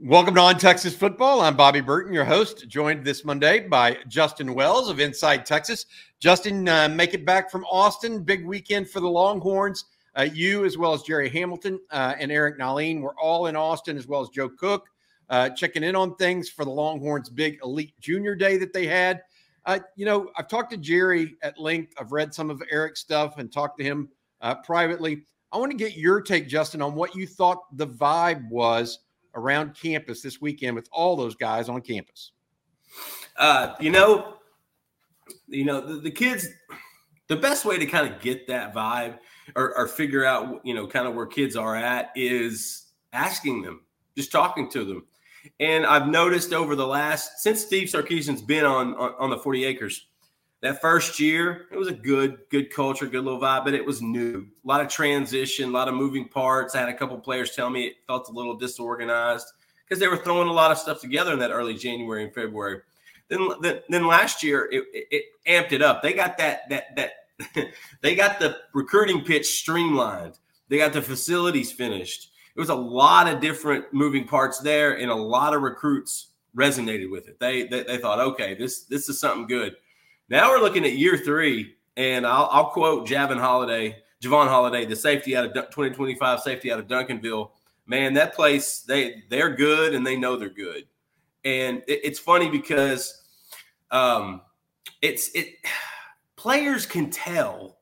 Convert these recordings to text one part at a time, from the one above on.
Welcome to On Texas Football. I'm Bobby Burton, your host, joined this Monday by Justin Wells of Inside Texas. Justin, uh, make it back from Austin. Big weekend for the Longhorns. Uh, you, as well as Jerry Hamilton uh, and Eric Nahlin, were all in Austin, as well as Joe Cook, uh, checking in on things for the Longhorns' big Elite Junior Day that they had. Uh, you know, I've talked to Jerry at length. I've read some of Eric's stuff and talked to him uh, privately. I want to get your take, Justin, on what you thought the vibe was around campus this weekend with all those guys on campus? Uh, you know, you know the, the, kids. The best way to kind of get that vibe or, or figure out, you know, kind of where kids are at is asking them, just talking to them. And I've noticed over the last since Steve Sarkisian's been on, on, on the 40 acres, that first year, it was a good, good culture, good little vibe, but it was new. A lot of transition, a lot of moving parts. I had a couple players tell me it felt a little disorganized because they were throwing a lot of stuff together in that early January and February. Then, then, then last year it, it, it amped it up. They got that that that they got the recruiting pitch streamlined. They got the facilities finished. It was a lot of different moving parts there, and a lot of recruits resonated with it. They they, they thought, okay, this this is something good. Now we're looking at year three, and I'll, I'll quote Javon Holiday, Javon Holiday, the safety out of 2025 safety out of Duncanville. Man, that place they they're good and they know they're good, and it, it's funny because um, it's it players can tell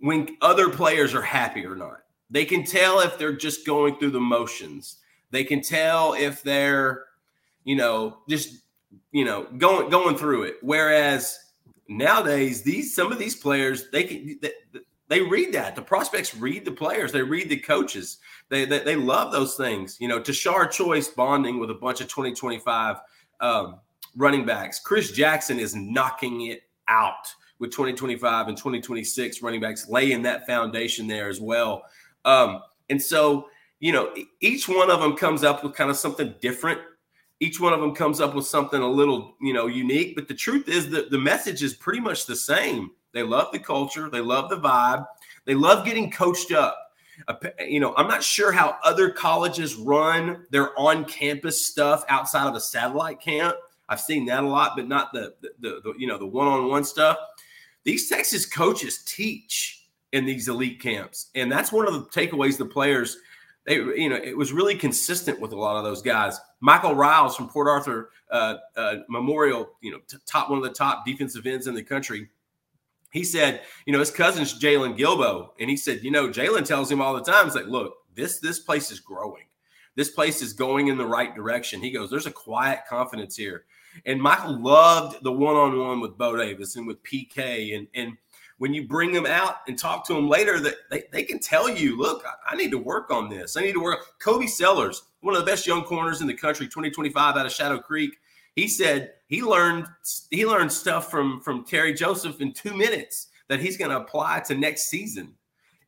when other players are happy or not. They can tell if they're just going through the motions. They can tell if they're, you know, just you know going going through it. Whereas nowadays these some of these players they can they, they read that. The prospects read the players. They read the coaches. They they, they love those things. You know Tashard Choice bonding with a bunch of 2025 um, running backs. Chris Jackson is knocking it out with 2025 and 2026 running backs laying that foundation there as well. Um, and so you know each one of them comes up with kind of something different each one of them comes up with something a little, you know, unique. But the truth is that the message is pretty much the same. They love the culture, they love the vibe, they love getting coached up. You know, I'm not sure how other colleges run their on-campus stuff outside of a satellite camp. I've seen that a lot, but not the the, the, the you know the one-on-one stuff. These Texas coaches teach in these elite camps, and that's one of the takeaways the players they, you know, it was really consistent with a lot of those guys. Michael Riles from Port Arthur uh, uh, Memorial, you know, t- top one of the top defensive ends in the country. He said, you know, his cousin's Jaylon Guilbeau, and he said, you know, Jaylon tells him all the time, "It's like, look, this this place is growing. This place is going in the right direction." He goes, "There's a quiet confidence here." And Michael loved the one-on-one with Bo Davis and with PK and and when you bring them out and talk to them later, that they, they can tell you, look, I, I need to work on this. I need to work. Kobe Sellers, one of the best young corners in the country, 2025 out of Shadow Creek. He said he learned he learned stuff from from Terry Joseph in two minutes that he's going to apply to next season.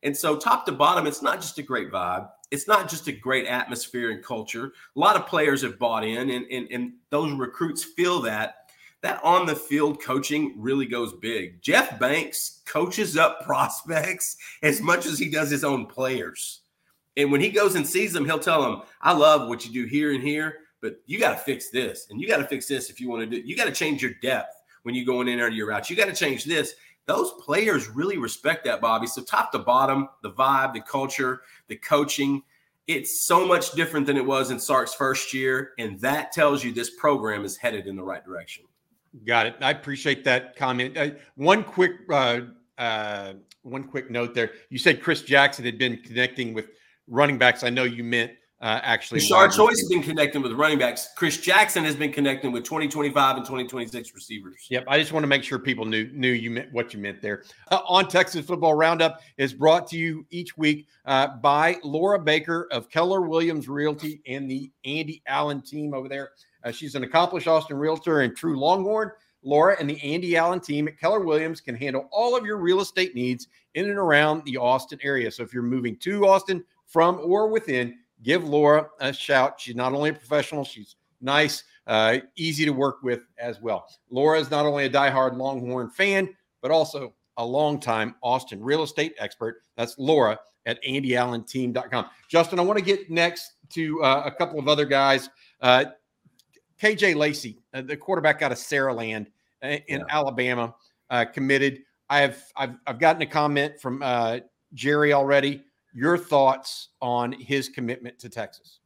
And so, top to bottom, it's not just a great vibe. It's not just a great atmosphere and culture. A lot of players have bought in, and, and, and those recruits feel that that on the field coaching really goes big. Jeff Banks coaches up prospects as much as he does his own players. And when he goes and sees them, he'll tell them, I love what you do here and here, but you got to fix this. And you got to fix this if you want to do it. You got to change your depth when you're going in and out of your routes. You got to change this. Those players really respect that, Bobby. So, top to bottom, the vibe, the culture, the coaching, it's so much different than it was in Sark's first year. And that tells you this program is headed in the right direction. Got it. I appreciate that comment. Uh, one quick uh, uh, one quick note there. You said Chris Jackson had been connecting with running backs. I know you meant uh, actually. Tashard Choice has been connecting with running backs. Chris Jackson has been connecting with 2025 and 2026 receivers. Yep. I just want to make sure people knew knew you meant what you meant there. Uh, on Texas Football Roundup is brought to you each week uh, by Laura Baker of Keller Williams Realty and the Andy Allen team over there. Uh, she's an accomplished Austin realtor and true Longhorn. Laura and the Andy Allen team at Keller Williams can handle all of your real estate needs in and around the Austin area. So if you're moving to Austin from or within, give Laura a shout. She's not only a professional, she's nice, uh, easy to work with as well. Laura is not only a diehard Longhorn fan, but also a longtime Austin real estate expert. That's Laura at AndyAllenTeam.com. Justin, I want to get next to uh, a couple of other guys Uh, KJ Lacey, uh, the quarterback out of Saraland uh, in yeah. Alabama, uh, committed. I have I've I've gotten a comment from uh, Jerry already. Your thoughts on his commitment to Texas?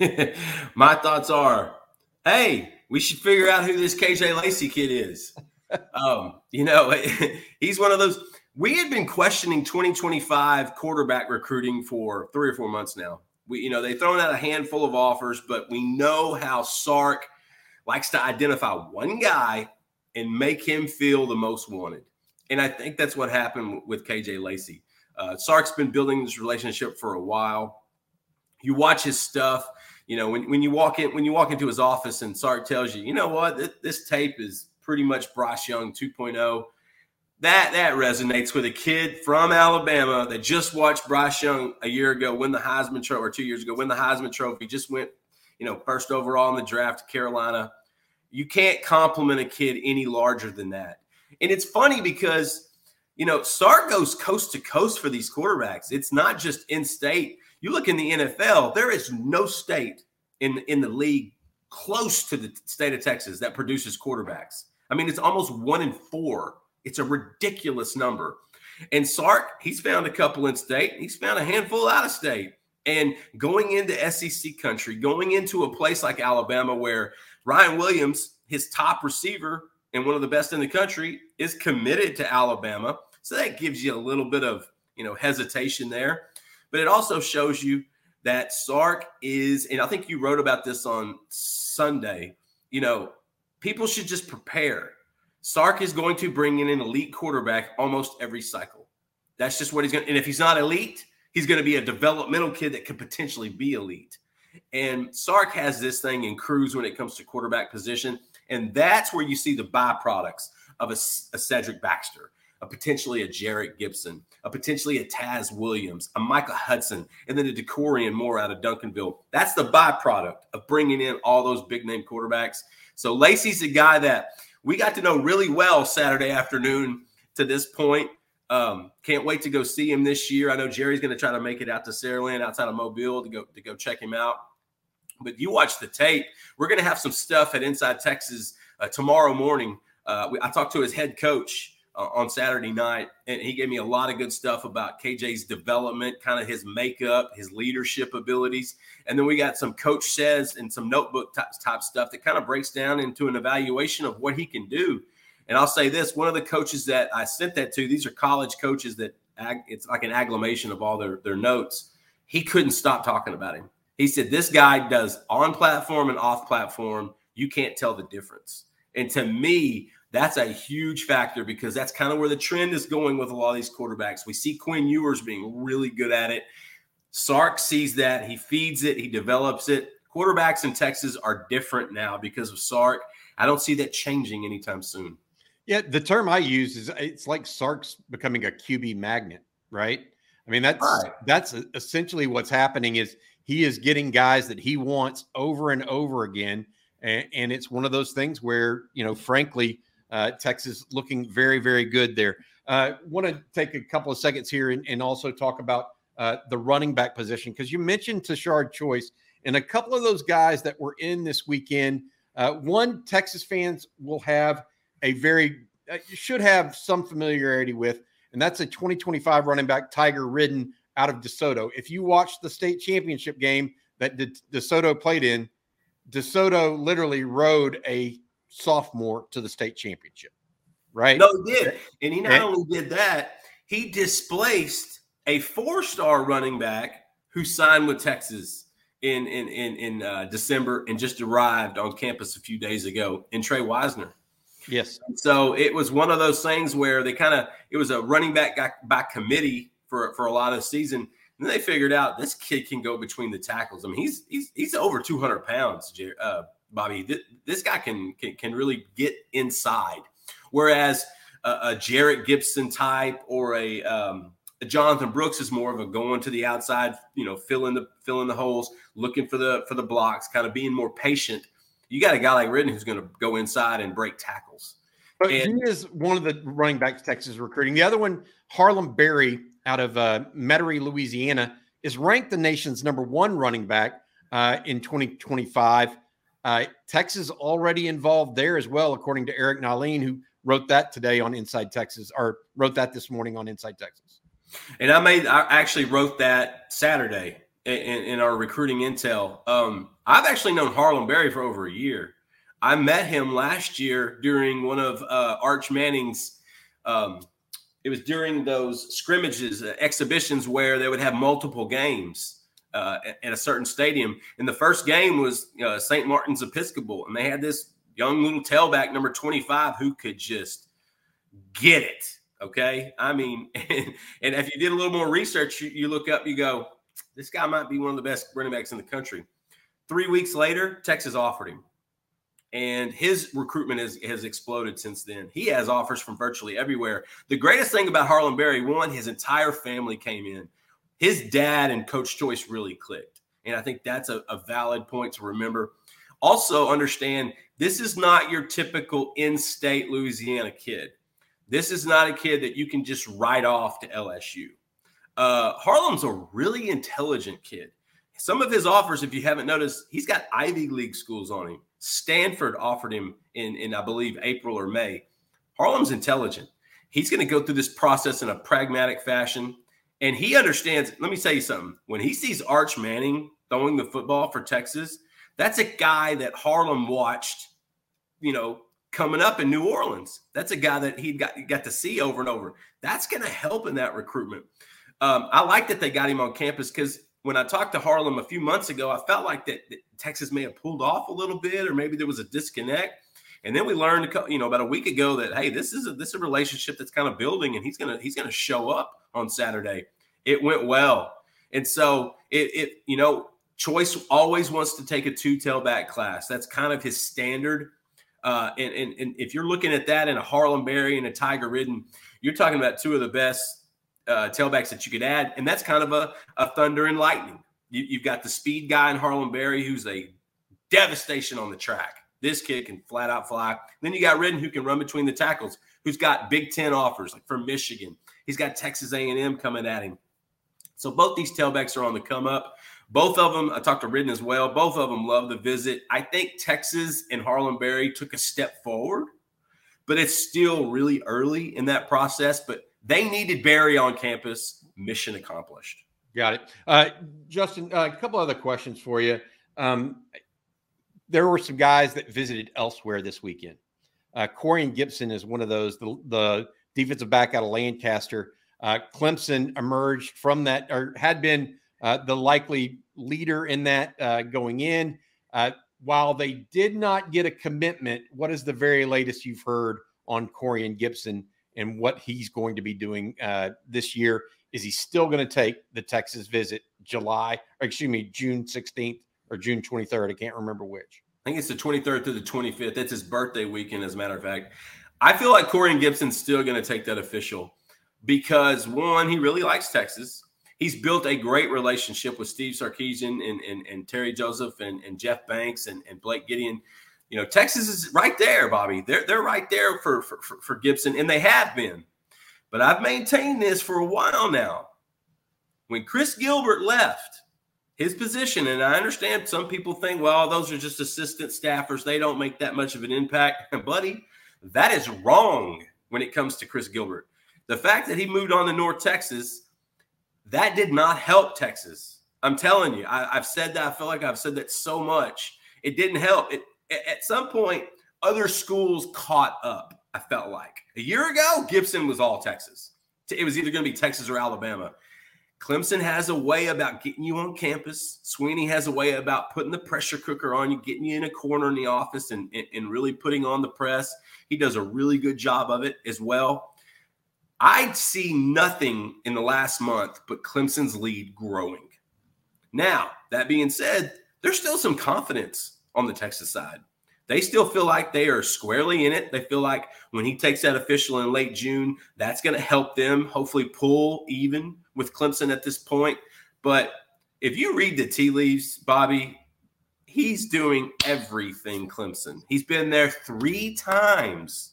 My thoughts are, hey, we should figure out who this KJ Lacey kid is. um, you know, he's one of those. We had been questioning 2025 quarterback recruiting for three or four months now. We, you know, they've thrown out a handful of offers, but we know how Sark likes to identify one guy and make him feel the most wanted. And I think that's what happened with KJ Lacey. Uh, Sark's been building this relationship for a while. You watch his stuff. You know, when, when you walk in when you walk into his office and Sark tells you, you know what, this, this tape is pretty much Bryce Young 2.0. That that resonates with a kid from Alabama that just watched Bryce Young a year ago win the Heisman Trophy, or two years ago win the Heisman Trophy. Just went, you know, first overall in the draft to Carolina. You can't compliment a kid any larger than that. And it's funny because, you know, Sark goes coast to coast for these quarterbacks. It's not just in state. You look in the NFL, there is no state in, in the league close to the state of Texas that produces quarterbacks. I mean, it's almost one in four. It's a ridiculous number. And Sark, he's found a couple in state. He's found a handful out of state. And going into SEC country, going into a place like Alabama where Ryan Williams, his top receiver and one of the best in the country, is committed to Alabama. So that gives you a little bit of, you know, hesitation there. But it also shows you that Sark is, and I think you wrote about this on Sunday, you know, people should just prepare. Sark is going to bring in an elite quarterback almost every cycle. That's just what he's going to. And if he's not elite, he's going to be a developmental kid that could potentially be elite. And Sark has this thing in cruise when it comes to quarterback position. And that's where you see the byproducts of a, a Cedric Baxter, a potentially a Jerrick Gibson, a potentially a Taz Williams, a Micah Hudson, and then a Dakorien Moore out of Duncanville. That's the byproduct of bringing in all those big name quarterbacks. So Lacey's a guy that we got to know really well Saturday afternoon to this point. Um, can't wait to go see him this year. I know Jerry's going to try to make it out to Saraland outside of Mobile to go to go check him out. But you watch the tape. We're going to have some stuff at Inside Texas uh, tomorrow morning. Uh, we, I talked to his head coach uh, on Saturday night, and he gave me a lot of good stuff about KJ's development, kind of his makeup, his leadership abilities, and then we got some coach says and some notebook type, type stuff that kind of breaks down into an evaluation of what he can do. And I'll say this: one of the coaches that I sent that to, these are college coaches that it's like an agglomeration of all their their notes. He couldn't stop talking about him. He said this guy does on platform and off platform. You can't tell the difference. And to me, that's a huge factor because that's kind of where the trend is going with a lot of these quarterbacks. We see Quinn Ewers being really good at it. Sark sees that, he feeds it, he develops it. Quarterbacks in Texas are different now because of Sark. I don't see that changing anytime soon. Yeah, the term I use is it's like Sark's becoming a QB magnet, right? I mean, that's right. that's essentially what's happening is he is getting guys that he wants over and over again. And, and it's one of those things where, you know, frankly, uh, Texas looking very, very good there. Uh, Want to take a couple of seconds here and, and also talk about uh, the running back position because you mentioned Tashard Choice and a couple of those guys that were in this weekend. Uh, one Texas fans will have a very uh, should have some familiarity with, and that's a 2025 running back Tiger Ridden out of DeSoto. If you watch the state championship game that De- DeSoto played in, DeSoto literally rode a sophomore to the state championship, right? No, he did. And he not and, only did that, he displaced a four star running back who signed with Texas in in in, in uh, December and just arrived on campus a few days ago in Tre Wisner. Yes. So it was one of those things where they kind of it was a running back by committee for for a lot of the season. And they figured out this kid can go between the tackles. I mean, he's he's he's over 200 pounds, uh, Bobby. This, this guy can, can, can really get inside. Whereas a, a Jerrick Gibson type or a, um, a Jonathan Brooks is more of a going to the outside, you know, filling the filling the holes, looking for the for the blocks, kind of being more patient. You got a guy like Ridden who's going to go inside and break tackles. But and, he is one of the running backs Texas recruiting. The other one, Harlem Berry out of uh, Metairie, Louisiana, is ranked the nation's number one running back uh, in 2025. Uh, Texas already involved there as well, according to Eric Nahlin, who wrote that today on Inside Texas, or wrote that this morning on Inside Texas. And I made, I actually wrote that Saturday in, in our recruiting intel. Um, I've actually known Harlem Berry for over a year. I met him last year during one of uh, Arch Manning's. Um, it was during those scrimmages, uh, exhibitions where they would have multiple games uh, at, a certain stadium. And the first game was uh, St. Martin's Episcopal, and they had this young little tailback, number 25, who could just get it. Okay. I mean, and, and if you did a little more research, you, you look up, you go, this guy might be one of the best running backs in the country. Three weeks later, Texas offered him. And his recruitment has, has exploded since then. He has offers from virtually everywhere. The greatest thing about Harlem Berry, one, his entire family came in his dad and Coach Choice really clicked. And I think that's a, a valid point to remember. Also, understand this is not your typical in state Louisiana kid. This is not a kid that you can just write off to LSU. Uh, Harlem's a really intelligent kid. Some of his offers, if you haven't noticed, he's got Ivy League schools on him. Stanford offered him in, in I believe, April or May. Harlem's intelligent. He's going to go through this process in a pragmatic fashion. And he understands. Let me tell you something. When he sees Arch Manning throwing the football for Texas, that's a guy that Harlem watched, you know, coming up in New Orleans. That's a guy that he got got to see over and over. That's going to help in that recruitment. Um, I like that they got him on campus because when I talked to Harlem a few months ago, I felt like that, that, Texas may have pulled off a little bit, or maybe there was a disconnect. And then we learned, you know, about a week ago that hey, this is a this is a relationship that's kind of building, and he's gonna he's gonna show up on Saturday. It went well. And so it, it you know, Choice always wants to take a two tailback class. That's kind of his standard. Uh, and, and, and if you're looking at that in a Harlem Berry and a Tiger Ridden, you're talking about two of the best uh, tailbacks that you could add. And that's kind of a, a thunder and lightning. You, have got the speed guy in Harlem Berry who's a devastation on the track. This kid can flat out fly. Then you got Ridden who can run between the tackles, who's got Big Ten offers like from Michigan. He's got Texas A&M coming at him. So both these tailbacks are on the come up. Both of them, I talked to Ridden as well. Both of them love the visit. I think Texas and Harlem Berry took a step forward, but it's still really early in that process. But they needed Berry on campus. Mission accomplished. Got it. Uh, Justin, uh, a couple other questions for you. Um, there were some guys that visited elsewhere this weekend. Uh, Corian Gipson is one of those, the, the defensive back out of Lancaster. Uh, Clemson emerged from that, or had been uh, the likely leader in that uh, going in. Uh, while they did not get a commitment, what is the very latest you've heard on Corian Gipson and what he's going to be doing uh, this year? Is he still going to take the Texas visit July, or excuse me, June 16th or June 23rd? I can't remember which. I think it's the 23rd through the 25th. That's his birthday weekend, as a matter of fact. I feel like Corian Gipson's still going to take that official because one, he really likes Texas. He's built a great relationship with Steve Sarkisian and, and, and Terry Joseph and, and Jeff Banks and, and Blake Gideon. You know, Texas is right there, Bobby. They're, they're right there for, for, for Gipson, and they have been. But I've maintained this for a while now. When Chris Gilbert left his position, and I understand some people think, well, those are just assistant staffers. They don't make that much of an impact. Buddy, that is wrong when it comes to Chris Gilbert. The fact that he moved on to North Texas, that did not help Texas. I'm telling you, I, have said that. I feel like I've said that so much. It didn't help. It, at some point, other schools caught up. I felt like a year ago, Gipson was all Texas. It was either going to be Texas or Alabama. Clemson has a way about getting you on campus. Swinney has a way about putting the pressure cooker on you, getting you in a corner in the office, and, and, and really putting on the press. He does a really good job of it as well. I see nothing in the last month but Clemson's lead growing. Now, that being said, there's still some confidence on the Texas side. They still feel like they are squarely in it. They feel like when he takes that official in late June, that's going to help them hopefully pull even with Clemson at this point. But if you read the tea leaves, Bobby, he's doing everything Clemson. He's been there three times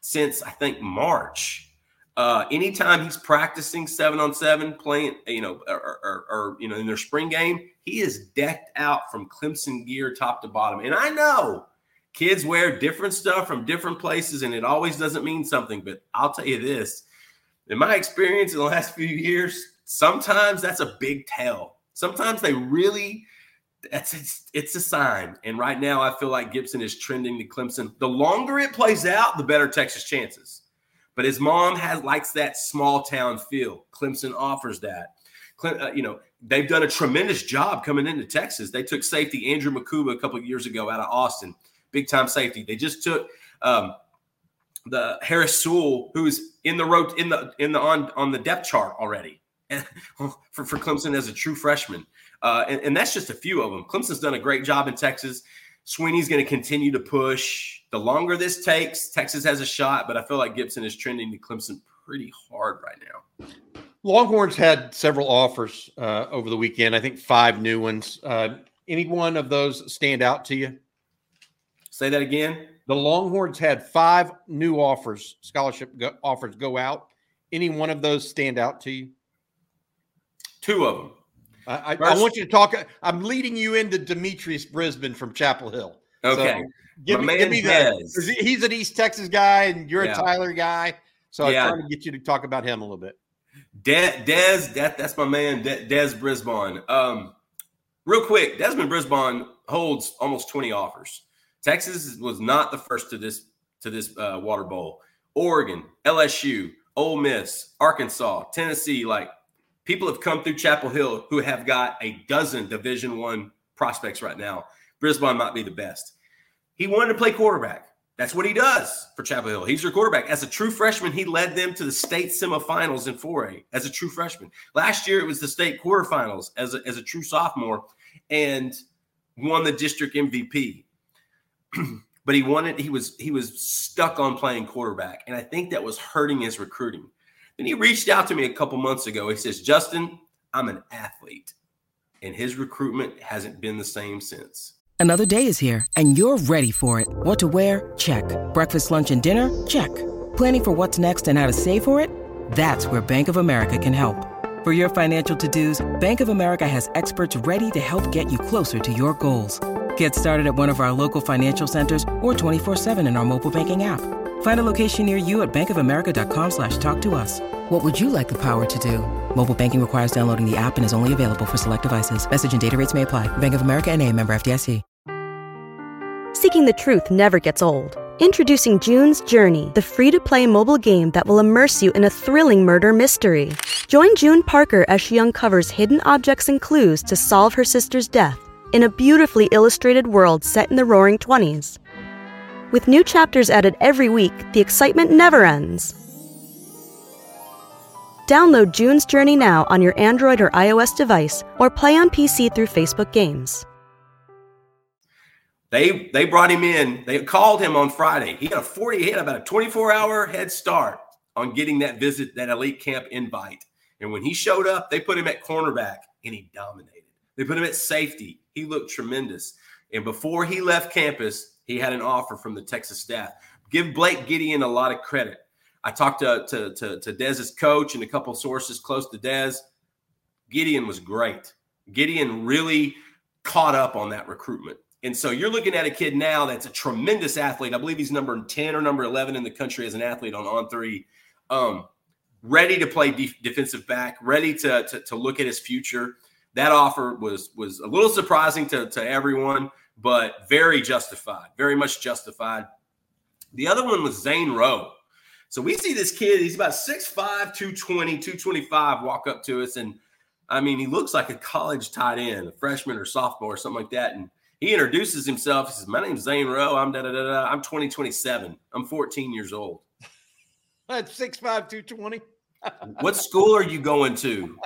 since I think March Uh, anytime he's practicing seven on seven, playing, you know, or, or, or, you know, in their spring game, he is decked out from Clemson gear top to bottom. And I know kids wear different stuff from different places, and it always doesn't mean something. But I'll tell you this: in my experience in the last few years, sometimes that's a big tell. Sometimes they really that's it's, it's a sign. And right now, I feel like Gipson is trending to Clemson. The longer it plays out, the better Texas chances. But his mom has likes that small town feel. Clemson offers that. Uh, you know, they've done a tremendous job coming into Texas. They took safety Andrew Mukuba a couple years ago out of Austin, big time safety. They just took um, the Harris Sewell, who's in the road in the in the on on the depth chart already for for Clemson as a true freshman. Uh, and, and that's just a few of them. Clemson's done a great job in Texas. Swinney's going to continue to push. The longer this takes, Texas has a shot, but I feel like Gipson is trending to Clemson pretty hard right now. Longhorns had several offers uh, over the weekend. I think five new ones. Uh, any one of those stand out to you? Say that again. The Longhorns had five new offers, scholarship go- offers go out. Any one of those stand out to you? Two of them. I, I, I want you to talk. I'm leading you into Demetrius Brisbane from Chapel Hill. Okay. So give, me, give me that. He's an East Texas guy, and you're yeah. a Tyler guy. So yeah. I'm trying to get you to talk about him a little bit. Des, Des that, that's my man, Des, Des Brisbane. Um, real quick, Desmond Brisbane holds almost 20 offers. Texas was not the first to this to this uh, water bowl. Oregon, LSU, Ole Miss, Arkansas, Tennessee, like people have come through Chapel Hill who have got a dozen Division One prospects right now. Brisbane might be the best. He wanted to play quarterback. That's what he does for Chapel Hill. He's your quarterback. As a true freshman, he led them to the state semifinals in 4A as a true freshman. Last year, it was the state quarterfinals as a, as a true sophomore and won the district MVP. but he wanted he was he was stuck on playing quarterback and i think that was hurting his recruiting and he reached out to me a couple months ago. He says, Justin, I'm an athlete. And his recruitment hasn't been the same since. Another day is here, and you're ready for it. What to wear? Check. Breakfast, lunch, and dinner? Check. Planning for what's next and how to save for it? That's where Bank of America can help. For your financial to dos, Bank of America has experts ready to help get you closer to your goals. Get started at one of our local financial centers or 24 7 in our mobile banking app. Find a location near you at bankofamerica.com slash talk to us. What would you like the power to do? Mobile banking requires downloading the app and is only available for select devices. Message and data rates may apply. Bank of America and a member FDIC. Seeking the truth never gets old. Introducing June's Journey, the free-to-play mobile game that will immerse you in a thrilling murder mystery. Join June Parker as she uncovers hidden objects and clues to solve her sister's death in a beautifully illustrated world set in the roaring 20s. With new chapters added every week, the excitement never ends. Download June's Journey now on your Android or iOS device or play on PC through Facebook Games. They they brought him in. They called him on Friday. He had a 40, he had about a 24 hour head start on getting that visit, that elite camp invite. And when he showed up, they put him at cornerback and he dominated. They put him at safety. He looked tremendous. And before he left campus, he had an offer from the Texas staff. Give Blake Gideon a lot of credit. I talked to to to, to Dez's coach and a couple sources close to Dez. Gideon was great. Gideon really caught up on that recruitment. And so you're looking at a kid now that's a tremendous athlete. I believe he's number 10 or number 11 in the country as an athlete on on three. Um, ready to play def- defensive back, ready to, to, to look at his future. That offer was was a little surprising to, to everyone but very justified, very much justified. The other one was Zane Rowe. So we see this kid, he's about 6'5, 220, 225, walk up to us. And I mean, he looks like a college tight end, a freshman or sophomore or something like that. And he introduces himself. He says, My name's Zane Rowe. I'm da da da. I'm 2027. I'm 14 years old. That's 6'5, 220. What school are you going to?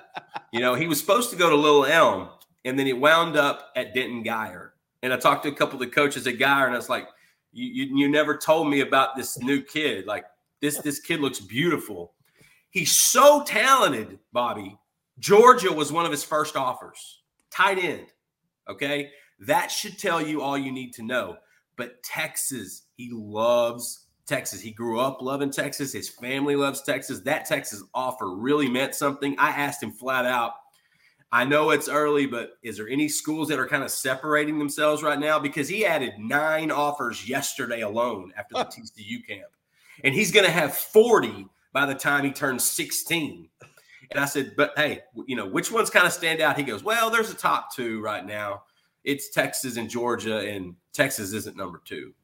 You know, he was supposed to go to Little Elm, and then he wound up at Denton Guyer. And I talked to a couple of the coaches at Guyer, and I was like, you, you, you never told me about this new kid. Like this, this kid looks beautiful. He's so talented, Bobby. Georgia was one of his first offers, tight end. Okay. That should tell you all you need to know. But Texas, he loves Texas. He grew up loving Texas. His family loves Texas. That Texas offer really meant something. I asked him flat out, I know it's early, but is there any schools that are kind of separating themselves right now? Because he added nine offers yesterday alone after the TCU camp. And he's going to have 40 by the time he turns 16. And I said, but hey, you know, which ones kind of stand out? He goes, well, there's a top two right now. It's Texas and Georgia, and Texas isn't number two.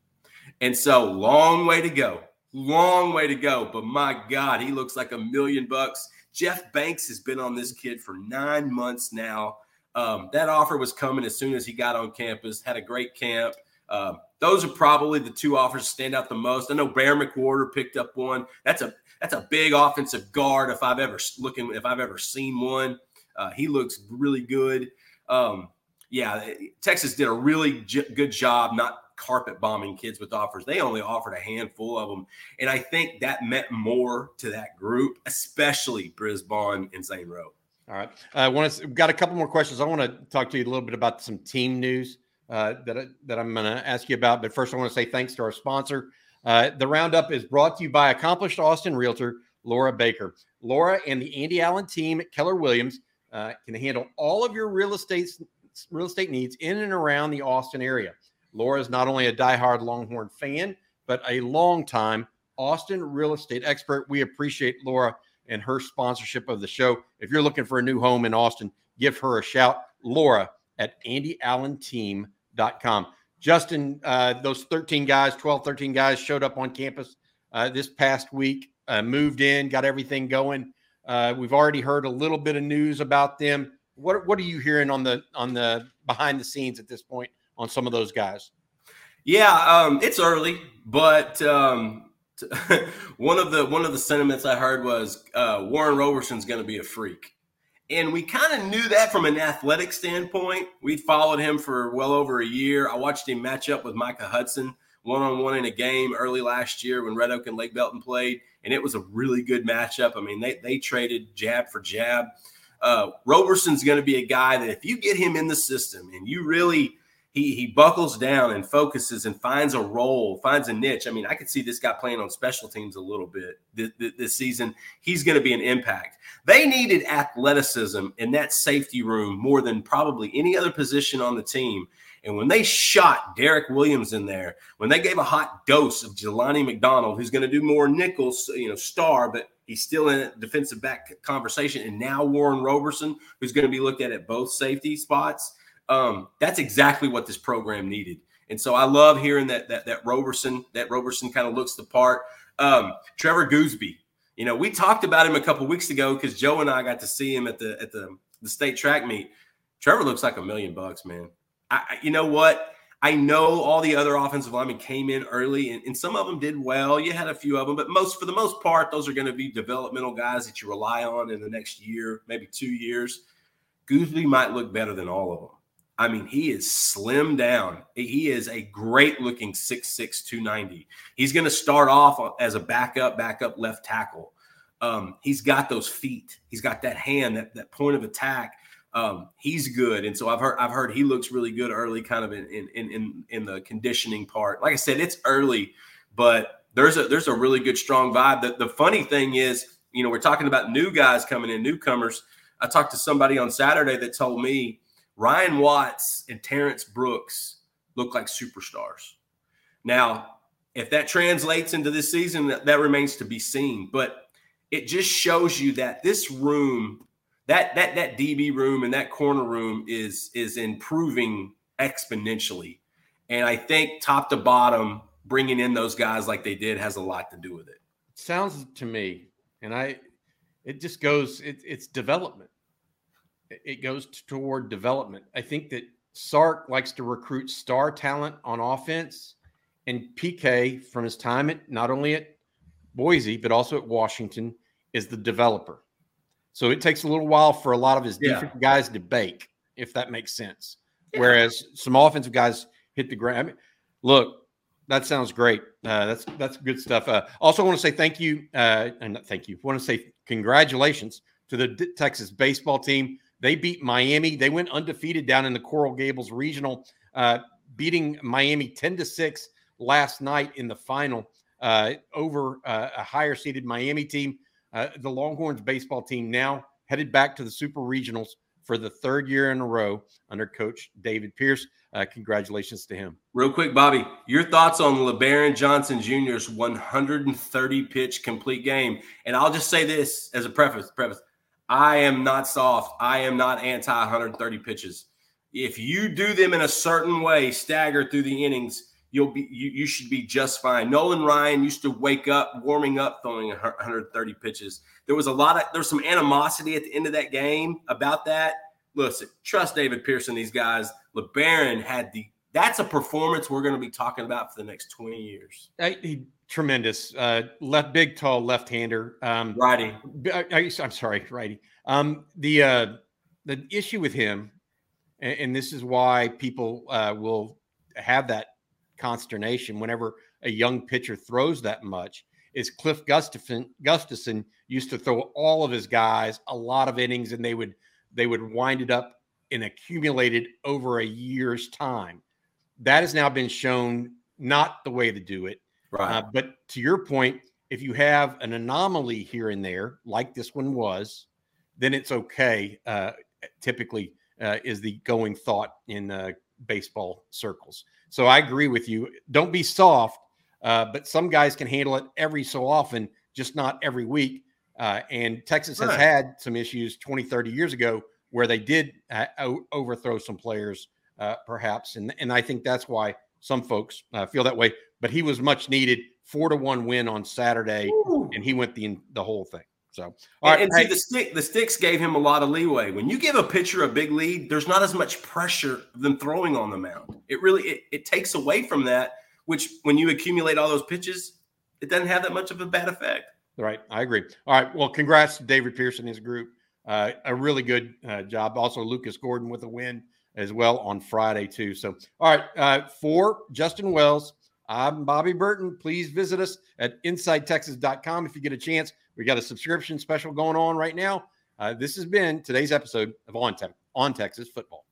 And so, long way to go. Long way to go. But my God, he looks like a million bucks. Jeff Banks has been on this kid for nine months now. Um, that offer was coming as soon as he got on campus, had a great camp. Um, those are probably the two offers stand out the most. I know Bear McWhorter picked up one. That's a that's a big offensive guard if I've ever looking if I've ever seen one. Uh, he looks really good. Um, yeah, Texas did a really j- good job not carpet bombing kids with offers. They only offered a handful of them, and I think that meant more to that group, especially Brisbane and Zane Rowe. All right, I uh, want to got a couple more questions. I want to talk to you a little bit about some team news uh, that I, that I'm going to ask you about. But first, I want to say thanks to our sponsor. Uh, the roundup is brought to you by accomplished Austin realtor Laura Baker. Laura and the Andy Allen team at Keller Williams uh, can handle all of your real estate real estate needs in and around the Austin area. Laura is not only a diehard Longhorn fan, but a longtime Austin real estate expert. We appreciate Laura and her sponsorship of the show. If you're looking for a new home in Austin, give her a shout. Laura at andyallenteam.com. Justin, uh, those 13 guys, 12, 13 guys showed up on campus uh, this past week, uh, moved in, got everything going. Uh, we've already heard a little bit of news about them. What, what are you hearing on the on the behind the scenes at this point on some of those guys? Yeah, um, it's early, but um, one of the one of the sentiments I heard was uh, Warren Roberson's going to be a freak, and we kind of knew that from an athletic standpoint. We'd followed him for well over a year. I watched him match up with Micah Hudson one on one in a game early last year when Red Oak and Lake Belton played, and it was a really good matchup. I mean, they they traded jab for jab. Uh, Roberson's going to be a guy that if you get him in the system and you really he he buckles down and focuses and finds a role, finds a niche. I mean, I could see this guy playing on special teams a little bit this, this season. He's going to be an impact. They needed athleticism in that safety room more than probably any other position on the team. And when they shot Derek Williams in there, when they gave a hot dose of Jelani McDonald, who's going to do more nickels, you know, star, but he's still in defensive back conversation, and now Warren Roberson, who's going to be looked at at both safety spots um, that's exactly what this program needed. And so I love hearing that that that Roberson that Roberson kind of looks the part. Um, Trevor Goosby, you know, we talked about him a couple weeks ago because Joe and I got to see him at the at the the state track meet. Trevor looks like a million bucks, man. I, you know what? I know all the other offensive linemen came in early, and, and, some of them did well. You had a few of them, but most for the most part, those are going to be developmental guys that you rely on in the next year, maybe two years. Goosby might look better than all of them. I mean, he is slim down. He is a great looking 6'6, 290. He's going to start off as a backup, backup left tackle. Um, he's got those feet. He's got that hand, that, that point of attack. Um, he's good. And so I've heard I've heard he looks really good early, kind of in in in in the conditioning part. Like I said, it's early, but there's a there's a really good strong vibe. The, the funny thing is, you know, we're talking about new guys coming in, newcomers. I talked to somebody on Saturday that told me Ryan Watts and Terrence Brooks look like superstars. Now, if that translates into this season, that, that remains to be seen. But it just shows you that this room, that that that DB room and that corner room is is improving exponentially. And I think top to bottom, bringing in those guys like they did has a lot to do with it. Sounds to me, and I, it just goes. It, it's development it goes toward development. I think that Sark likes to recruit star talent on offense, and PK from his time at not only at Boise but also at Washington is the developer. So it takes a little while for a lot of his yeah. defensive guys to bake, if that makes sense. Yeah. Whereas some offensive guys hit the ground. I mean, look, that sounds great. Uh, that's that's good stuff. Uh, also, want to say thank you, uh, and thank you. I want to say congratulations to the Texas baseball team. They beat Miami. They went undefeated down in the Coral Gables Regional, uh, beating Miami 10 to 6 last night in the final. uh, over uh, a higher seeded Miami team. Uh, the Longhorns baseball team now headed back to the Super Regionals for the third year in a row under Coach David Pierce. Uh, congratulations to him. Real quick, Bobby, your thoughts on Lebarron Johnson Jr.'s 130 pitch complete game? And I'll just say this as a preface: preface. I am not soft. I am not anti 130 pitches. If you do them in a certain way, stagger through the innings, you'll be you, you should be just fine. Nolan Ryan used to wake up warming up throwing 130 pitches. There was a lot of there was some animosity at the end of that game about that. Listen, trust David Pierce. These guys, Lebarron had the that's a performance we're going to be talking about for the next 20 years. he, tremendous. Uh, left big, tall left-hander. Um, righty. I, am sorry, righty. Um, the uh, the issue with him, and, and this is why people uh, will have that consternation whenever a young pitcher throws that much, is Cliff Gustafson. Gustafson used to throw all of his guys a lot of innings, and they would they would wind it up and accumulated over a year's time. That has now been shown not the way to do it. Right. Uh, but to your point, if you have an anomaly here and there, like this one was, then it's okay. Uh, typically, uh, is the going thought in uh, baseball circles. So I agree with you. Don't be soft, uh, but some guys can handle it every so often, just not every week. Uh, and Texas has had some issues 20, 30 years ago where they did uh, overthrow some players, uh, perhaps. And, and I think that's why some folks uh, feel that way. But he was much needed. Four to one win on Saturday, Ooh. and he went the the whole thing. So, all right, and, see, the stick the sticks gave him a lot of leeway. When you give a pitcher a big lead, there's not as much pressure than throwing on the mound. It really it, it takes away from that. Which, when you accumulate all those pitches, it doesn't have that much of a bad effect. Right. I agree. All right. Well, congrats to David Pierce and his group. Uh, a really good uh, job. Also, Lucas Gordon with a win as well on Friday, too. So, all right. Uh, for Justin Wells, I'm Bobby Burton. Please visit us at InsideTexas.com if you get a chance. We got a subscription special going on right now. Uh, this has been today's episode of On, Te- on Texas Football.